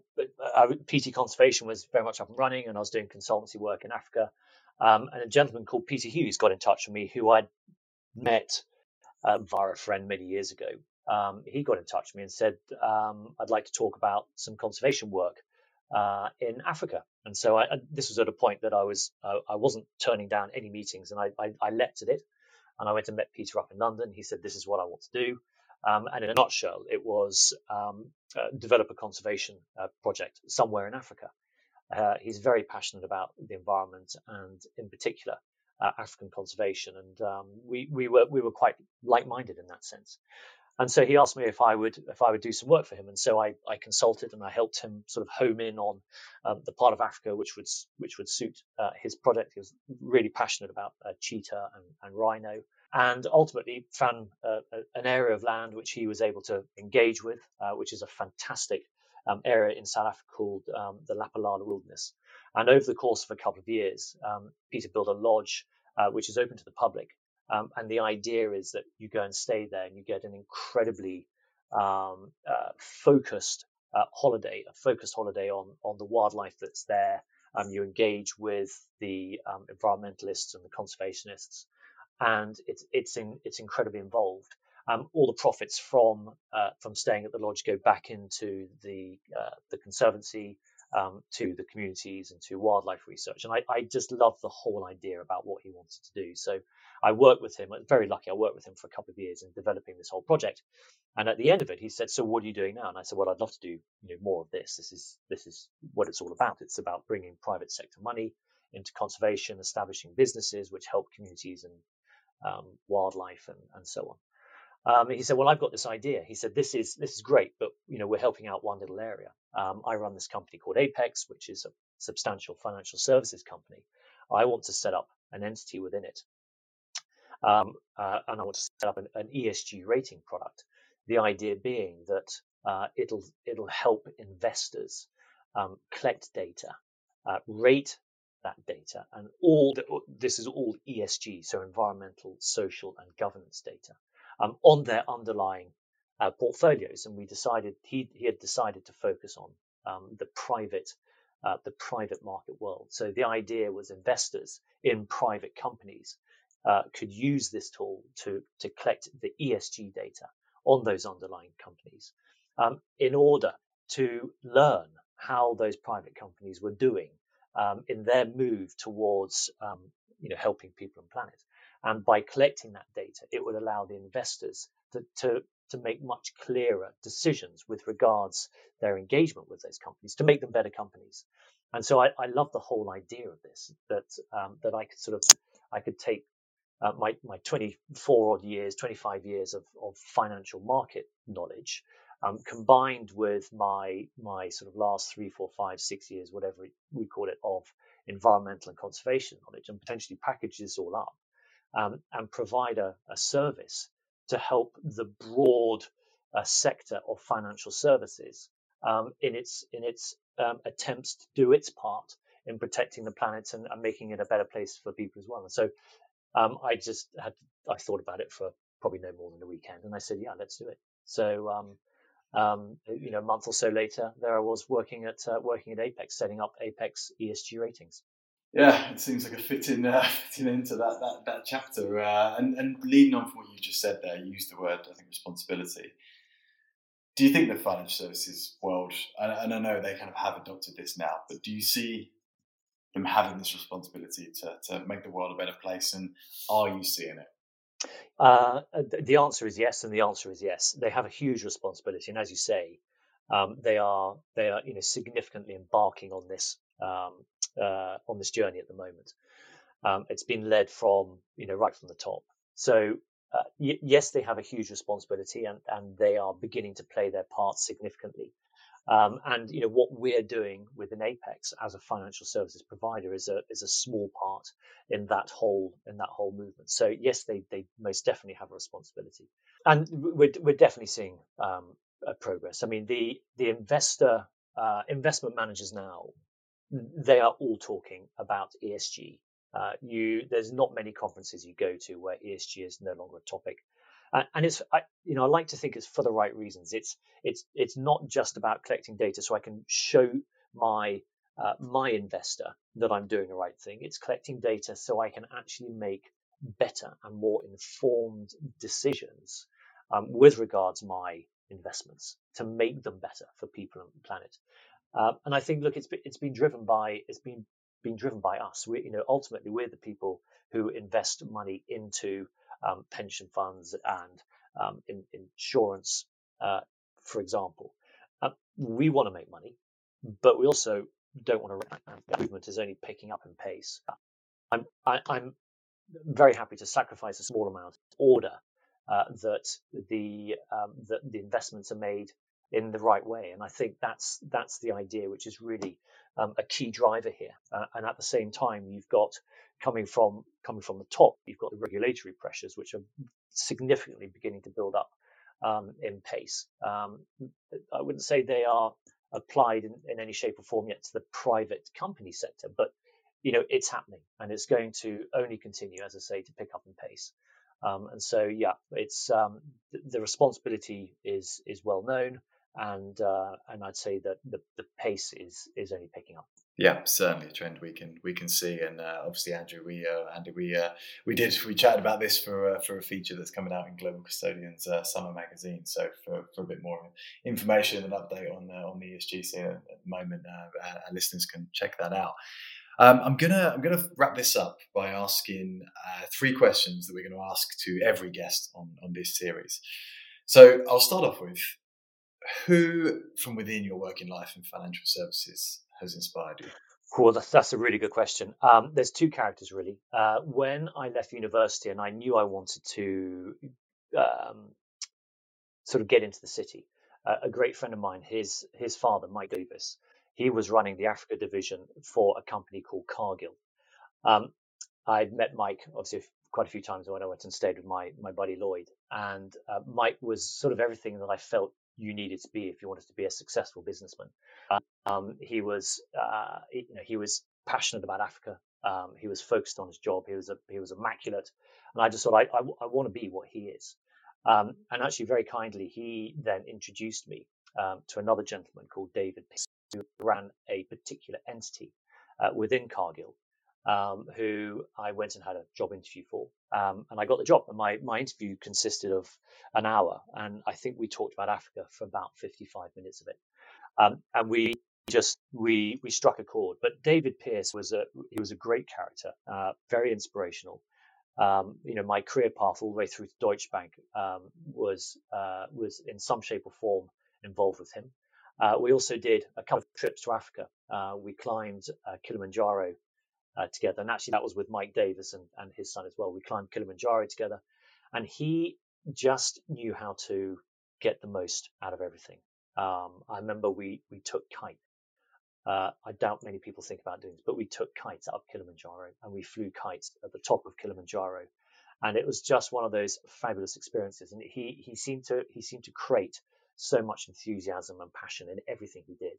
uh, PT conservation was very much up and running, and I was doing consultancy work in Africa. Um, and a gentleman called Peter Hughes got in touch with me, who I'd met uh, via a friend many years ago. Um, he got in touch with me and said, um, "I'd like to talk about some conservation work uh, in Africa." And so I, this was at a point that I was uh, I wasn't turning down any meetings, and I, I, I leapt at it. And I went and met Peter up in London. He said, "This is what I want to do." Um, and in a nutshell, it was um, a conservation uh, project somewhere in Africa. Uh, he's very passionate about the environment and, in particular, uh, African conservation. And um, we we were we were quite like-minded in that sense. And so he asked me if I would if I would do some work for him. And so I, I consulted and I helped him sort of home in on um, the part of Africa which would which would suit uh, his project. He was really passionate about uh, cheetah and, and rhino. And ultimately found uh, an area of land which he was able to engage with, uh, which is a fantastic um, area in South Africa called um, the Lapalala Wilderness. And over the course of a couple of years, um, Peter built a lodge uh, which is open to the public. Um, and the idea is that you go and stay there and you get an incredibly um, uh, focused uh, holiday, a focused holiday on on the wildlife that's there. Um, you engage with the environmentalists and the conservationists, and it's it's in, it's incredibly involved. Um, all the profits from uh, from staying at the lodge go back into the uh, the conservancy, um, to the communities and to wildlife research. And I, I, just love the whole idea about what he wanted to do. So I worked with him. I was very lucky. I worked with him for a couple of years in developing this whole project. And at the end of it, he said, "So what are you doing now?" And I said, "Well, I'd love to do you know more of this. This is this is what it's all about. It's about bringing private sector money into conservation, establishing businesses which help communities and um, wildlife and, and so on." Um, he said, "Well, I've got this idea." He said, "This is this is great, but you know, we're helping out one little area. Um, I run this company called Apex, which is a substantial financial services company. I want to set up an entity within it, um, uh, and I want to set up an, an, ESG rating product. The idea being that uh, it'll it'll help investors um, collect data, uh, rate that data, and all the, this is all ESG, so environmental, social, and governance data." um, on their underlying uh, portfolios. And we decided he, he had decided to focus on um, the private uh, the private market world. So the idea was investors in private companies uh, could use this tool to to collect the ESG data on those underlying companies um, in order to learn how those private companies were doing um, in their move towards um, you know helping people and planet. And by collecting that data, it would allow the investors to, to, to make much clearer decisions with regards their engagement with those companies to make them better companies. And so I, I love the whole idea of this, that, um, that I could sort of, I could take uh, my, my 24 odd years, 25 years of, of financial market knowledge, um, combined with my my sort of last three, four, five, six years, whatever we call it, of environmental and conservation knowledge, and potentially package this all up um, and provide a, a, service to help the broad uh, sector of financial services um, in its in its um, attempts to do its part in protecting the planet and, and, making it a better place for people as well. And so um, I just had I thought about it for probably no more than a weekend, and I said, yeah, let's do it. So um, um, you know, a month or so later, there I was working at uh, working at Apex, setting up Apex ESG ratings yeah, it seems like a fitting uh, fitting into that that that chapter. Uh, and and leading on from what you just said there, you used the word I think responsibility. Do you think the financial services world, and, and I know they kind of have adopted this now, but do you see them having this responsibility to to make the world a better place? And are you seeing it? Uh, the answer is yes, and the answer is yes. They have a huge responsibility, and as you say, um, they are they are you know significantly embarking on this um, uh, on this journey at the moment. Um, it's been led from you know right from the top. So uh, y- yes, they have a huge responsibility, and and they are beginning to play their part significantly. Um, and you know what we're doing within Apex as a financial services provider is a is a small part in that whole in that whole movement. So yes, they they most definitely have a responsibility, and we're we're definitely seeing um, progress. I mean the the investor uh, investment managers now they are all talking about ESG. Uh, you there's not many conferences you go to where ESG is no longer a topic, and it's I, you know I like to think it's for the right reasons. It's it's it's not just about collecting data so I can show my uh, my investor that I'm doing the right thing. It's collecting data so I can actually make better and more informed decisions um, with regards my investments to make them better for people and planet. Uh, and I think, look, it's been, it's been driven by it's been being driven by us. We, you know, ultimately, we're the people who invest money into um, pension funds and um, in, insurance, uh, for example. Uh, we want to make money, but we also don't want to. The movement is only picking up in pace. I'm I, am i am very happy to sacrifice a small amount in order uh, that the um, that the investments are made in the right way. And I think that's that's the idea, which is really um, a key driver here. Uh, and at the same time, you've got coming from coming from the top, you've got the regulatory pressures, which are significantly beginning to build up um, in pace. Um, I wouldn't say they are applied in, in, any shape or form yet to the private company sector, but you know it's happening and it's going to only continue, as I say, to pick up in pace. Um, and so, yeah, it's um, the, the, responsibility is is well known, and uh, and I'd say that the, the pace is is only picking up. Yeah, certainly a trend we can we can see, and uh, obviously Andrew, we uh, Andy, we uh, we did we chatted about this for uh, for a feature that's coming out in Global Custodian's uh, Summer Magazine. So for, for a bit more information and update on uh, on the ESG scene at, the moment, our, our, listeners can check that out. Um, I'm gonna I'm gonna wrap this up by asking three questions that we're going to ask to every guest on on this series. So I'll start off with who from within your working life in financial services has inspired you? Cool, that's, that's a really good question. Um, there's two characters really. Uh, when I left university and I knew I wanted to um, sort of get into the city, uh, a great friend of mine, his his father, Mike Davis, he was running the Africa division for a company called Cargill. Um, I'd met Mike obviously quite a few times when I went and stayed with my my buddy Lloyd, and uh, Mike was sort of everything that I felt you needed to be if you wanted to be a successful businessman. Um, he was, uh, you know, he was passionate about Africa. Um, he was focused on his job. He was a, he was immaculate, and I just thought I, I, I want to be what he is. Um, and actually, very kindly, he then introduced me um, to another gentleman called David who ran a particular entity uh, within Cargill, um, who I went and had a job interview for. Um, and I got the job. And my, my interview consisted of an hour. And I think we talked about Africa for about 55 minutes of it. Um, and we just we we struck a chord. But David pierce was a he was a great character, uh, very inspirational. Um, you know, my career path all the way through to Deutsche Bank um, was uh, was in some shape or form involved with him. Uh, we also did a couple of trips to Africa. Uh, we climbed uh, Kilimanjaro uh, together. And actually, that was with Mike Davis and, and his son as well. We climbed Kilimanjaro together, and he just knew how to get the most out of everything. Um, I remember we we took kite. Uh, I doubt many people think about doing this, but we took kites up Kilimanjaro and we flew kites at the top of Kilimanjaro, and it was just one of those fabulous experiences. And he he seemed to he seemed to create so much enthusiasm and passion in everything he did.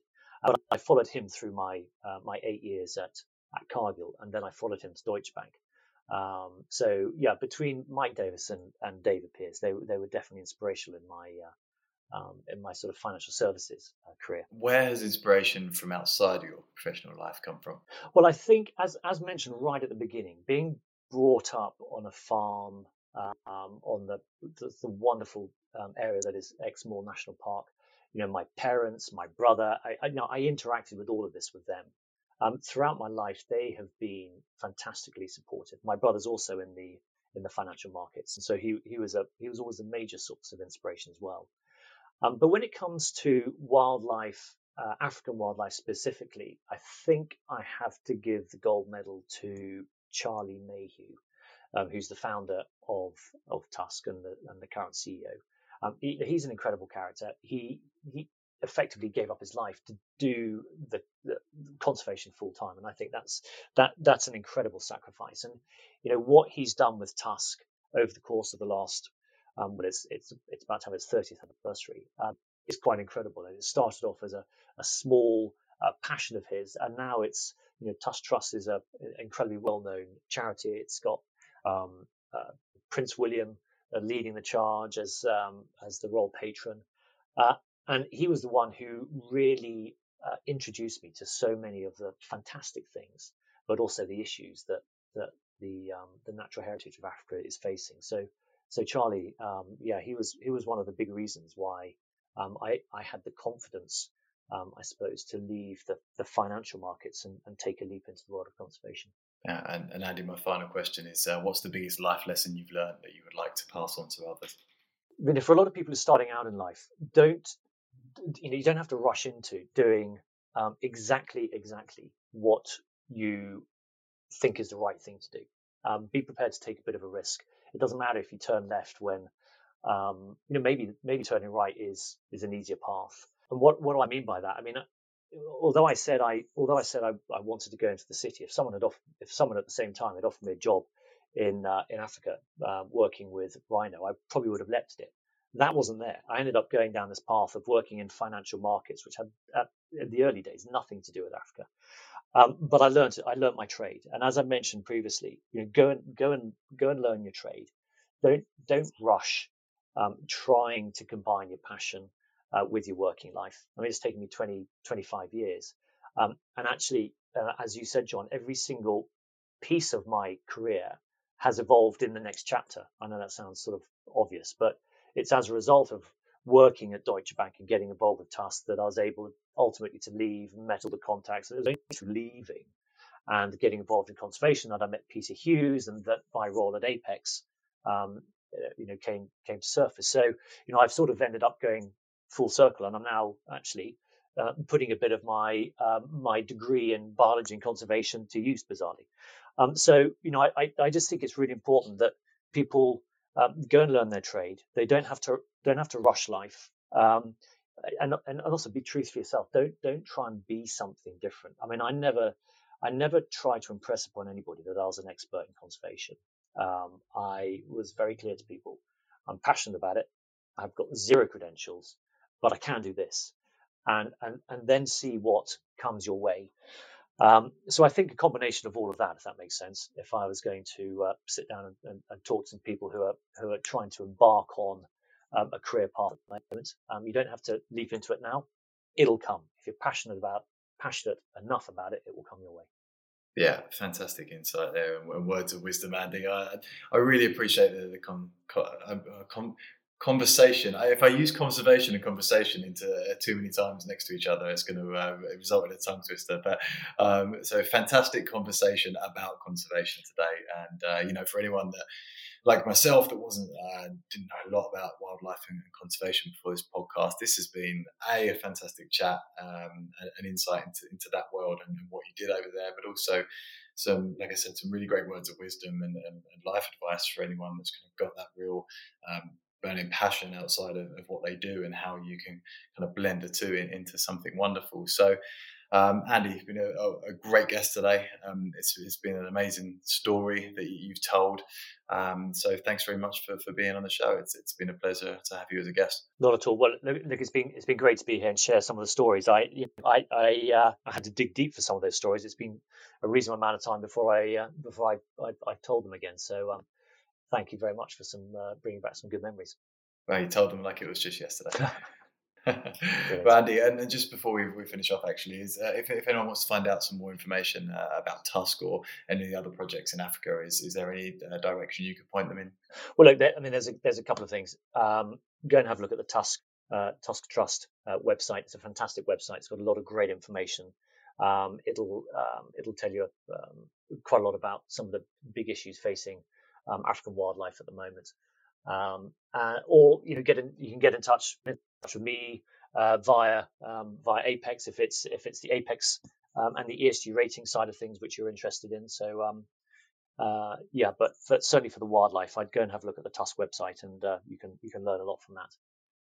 And I followed him through my uh, my eight years at at Cargill, and then I followed him to Deutsche Bank. Um, so yeah, between Mike Davis and, David Pearce, they they were definitely inspirational in my uh, um, in my sort of financial services uh, career. Where has inspiration from outside your professional life come from? Well, I think as as mentioned right at the beginning, being brought up on a farm um, on the, the, the wonderful um, area that is Exmoor National Park. You know, my parents, my brother, I, I, you know, I interacted with all of this with them. Um, throughout my life, they have been fantastically supportive. My brother's also in the in the financial markets, and so he he was a he was always a major source of inspiration as well. Um, but when it comes to wildlife, uh, African wildlife specifically, I think I have to give the gold medal to Charlie Mayhew, um, who's the founder of of Tusk and the and the current CEO. Um, he, he's an incredible character. He he effectively gave up his life to do the, the conservation full time, and I think that's that that's an incredible sacrifice. And you know what he's done with Tusk over the course of the last, um, well, it's it's it's about to have its 30th anniversary. Um, is quite incredible. And it started off as a, a small uh, passion of his, and now it's you know Tusk Trust is a incredibly well known charity. It's got um, uh, Prince William uh, leading the charge as um, as the royal patron. Uh, and he was the one who really uh, introduced me to so many of the fantastic things, but also the issues that that the um, the natural heritage of Africa is facing. So so Charlie, um, yeah, he was he was one of the big reasons why um, I I had the confidence, um, I suppose, to leave the, the financial markets and, and take a leap into the world of conservation. Yeah, and, and Andy, my final question is, uh, what's the biggest life lesson you've learned that you would like to pass on to others? I mean, for a lot of people who are starting out in life, don't you know you don't have to rush into doing um, exactly exactly what you think is the right thing to do. Um, be prepared to take a bit of a risk. It doesn't matter if you turn left when um, you know, maybe maybe turning right is is an easier path. And what what do I mean by that? I mean, although I said I although I said I, I wanted to go into the city, if someone had offered, if someone at the same time had offered me a job in uh, in Africa uh, working with Rhino, I probably would have leapt it. That wasn't there. I ended up going down this path of working in financial markets, which had at, in the early days nothing to do with Africa. Um, but I learned I learned my trade, and as I mentioned previously, you know, go and go and go and learn your trade. Don't don't rush um, trying to combine your passion uh, with your working life. I mean, it's taken me 20, 25 years. Um, and actually, uh, as you said, John, every single piece of my career has evolved in the next chapter. I know that sounds sort of obvious, but it's as a result of working at Deutsche Bank and getting involved with Tusk that I was able ultimately to leave and met all the contacts. It was only through leaving and getting involved in conservation that I met Peter Hughes and that my role at Apex, um, uh, you know, came came to surface. So, you know, I've sort of ended up going full circle, and I'm now actually uh, putting a bit of my um, my degree in biology and conservation to use, bizarrely. Um, so you know, I, I just think it's really important that people um, go and learn their trade. They don't have to don't have to rush life, um, and and also be truth for yourself. Don't don't try and be something different. I mean, I never I never tried to impress upon anybody that I was an expert in conservation. Um, I was very clear to people. I'm passionate about it. I've got zero credentials but I can do this, and and and then see what comes your way. Um, so I think a combination of all of that, if that makes sense. If I was going to uh, sit down and, and, and, talk to people who are who are trying to embark on um, a career path at the moment, um, you don't have to leap into it now. It'll come if you're passionate about passionate enough about it. It will come your way. Yeah, fantastic insight there and words of wisdom, Andy. I, I really appreciate the, the com, uh, com, conversation. I, if I use conservation and conversation into uh, too many times next to each other, it's going to uh, result in a tongue twister. But um, so fantastic conversation about conservation today, and uh, you know, for anyone that like myself that wasn't uh, didn't know a lot about wildlife and conservation before this podcast, this has been a, a fantastic chat, um, an insight into, into that world and, and, what you did over there, but also some, like I said, some really great words of wisdom and, and, and life advice for anyone that's kind of got that real um, burning passion outside of, of, what they do and how you can kind of blend the two in, into something wonderful. So, um, Andy, you've been a, a great guest today. Um, it's, it's been an amazing story that you've told. Um, so, thanks very much for, for being on the show. It's, it's been a pleasure to have you as a guest. Not at all. Well, look, it's been it's been great to be here and share some of the stories. I I I, uh, I had to dig deep for some of those stories. It's been a reasonable amount of time before I uh, before I, I, I told them again. So um, thank you very much for some uh, bringing back some good memories. Well, you told them like it was just yesterday. Randy, and, and, just before we, we finish off, actually, is uh, if, if anyone wants to find out some more information uh, about Tusk or any of the other projects in Africa, is is there any uh, direction you could point them in? Well, look, there, I mean, there's a, there's a couple of things. Um, go and have a look at the Tusk uh, Tusk Trust uh, website. It's a fantastic website. It's got a lot of great information. Um, it'll um, it'll tell you um, quite a lot about some of the big issues facing um, African wildlife at the moment. Um, uh, or you know, get in, you can get in touch, in touch with me uh, via um, via Apex if it's if it's the Apex um, and the ESG rating side of things which you're interested in. So um, uh, yeah, but for, certainly for the wildlife, I'd go and have a look at the Tusk website, and uh, you can you can learn a lot from that.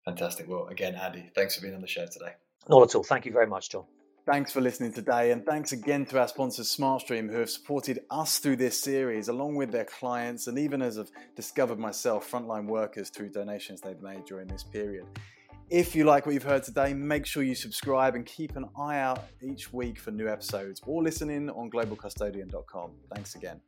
Fantastic. Well, again, Andy, thanks for being on the show today. Not at all. Thank you very much, John. Thanks for listening today, and thanks again to our sponsors SmartStream, who have supported us through this series, along with their clients, and even as I've discovered myself, frontline workers through donations they've made during this period. If you like what you've heard today, make sure you subscribe and keep an eye out each week for new episodes or listen in on globalcustodian.com. Thanks again.